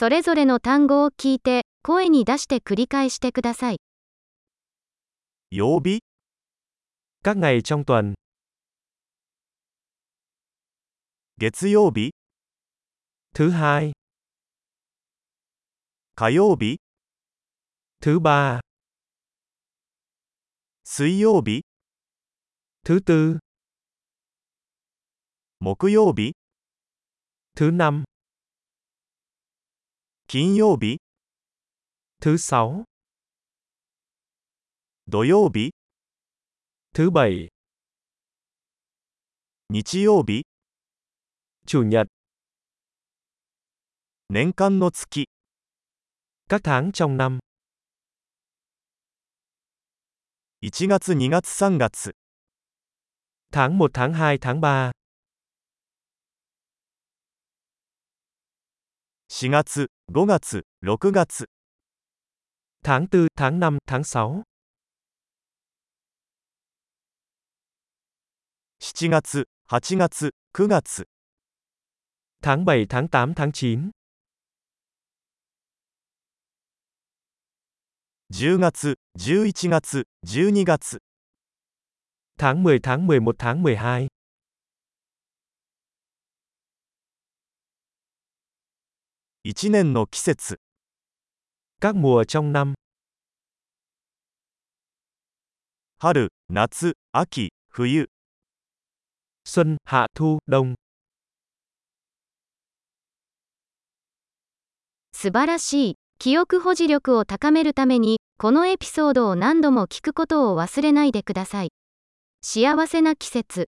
それぞれの単語を聞いて、声に出して繰り返してください。曜日 Các ngày trong tuần, 月曜日 thứ hai, 火曜日 thứ ba, 水曜日 thứ tư, 木曜日 thứ năm, 金曜日 thứ sáu, 土曜日 thứ bảy, 日曜日 chủ nhật, 年間の月 các tháng trong năm, 1月2月3月 tháng 1 tháng 2 tháng 3, 4月5月6月 tháng 4, tháng 5, tháng 6, 7月8月9月 tháng 7, tháng 8, tháng 9, 10月11月12月 tháng 10, tháng 11, tháng 12, 1年の季節 các mùa trong năm, 春夏秋冬 xuân, hạ, thu, đông, 素晴らしい。記憶保持力を高めるために、このエピソードを何度も聞くことを忘れないでください。幸せな季節。